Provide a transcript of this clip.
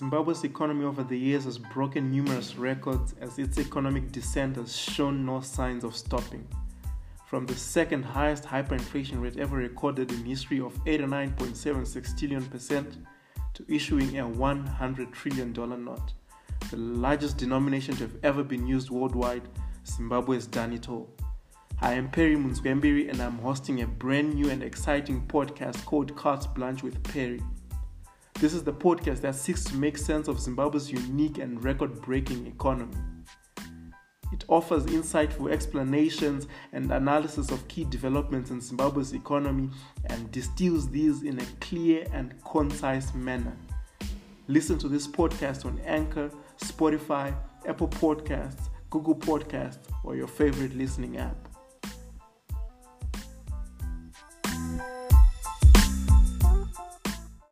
Zimbabwe's economy over the years has broken numerous records as its economic descent has shown no signs of stopping. From the second highest hyperinflation rate ever recorded in history of 89.76 trillion percent to issuing a 100 trillion dollar note, the largest denomination to have ever been used worldwide, Zimbabwe has done it all. I am Perry Munzwembiri and I'm hosting a brand new and exciting podcast called Carte Blanche with Perry. This is the podcast that seeks to make sense of Zimbabwe's unique and record breaking economy. It offers insightful explanations and analysis of key developments in Zimbabwe's economy and distills these in a clear and concise manner. Listen to this podcast on Anchor, Spotify, Apple Podcasts, Google Podcasts, or your favorite listening app.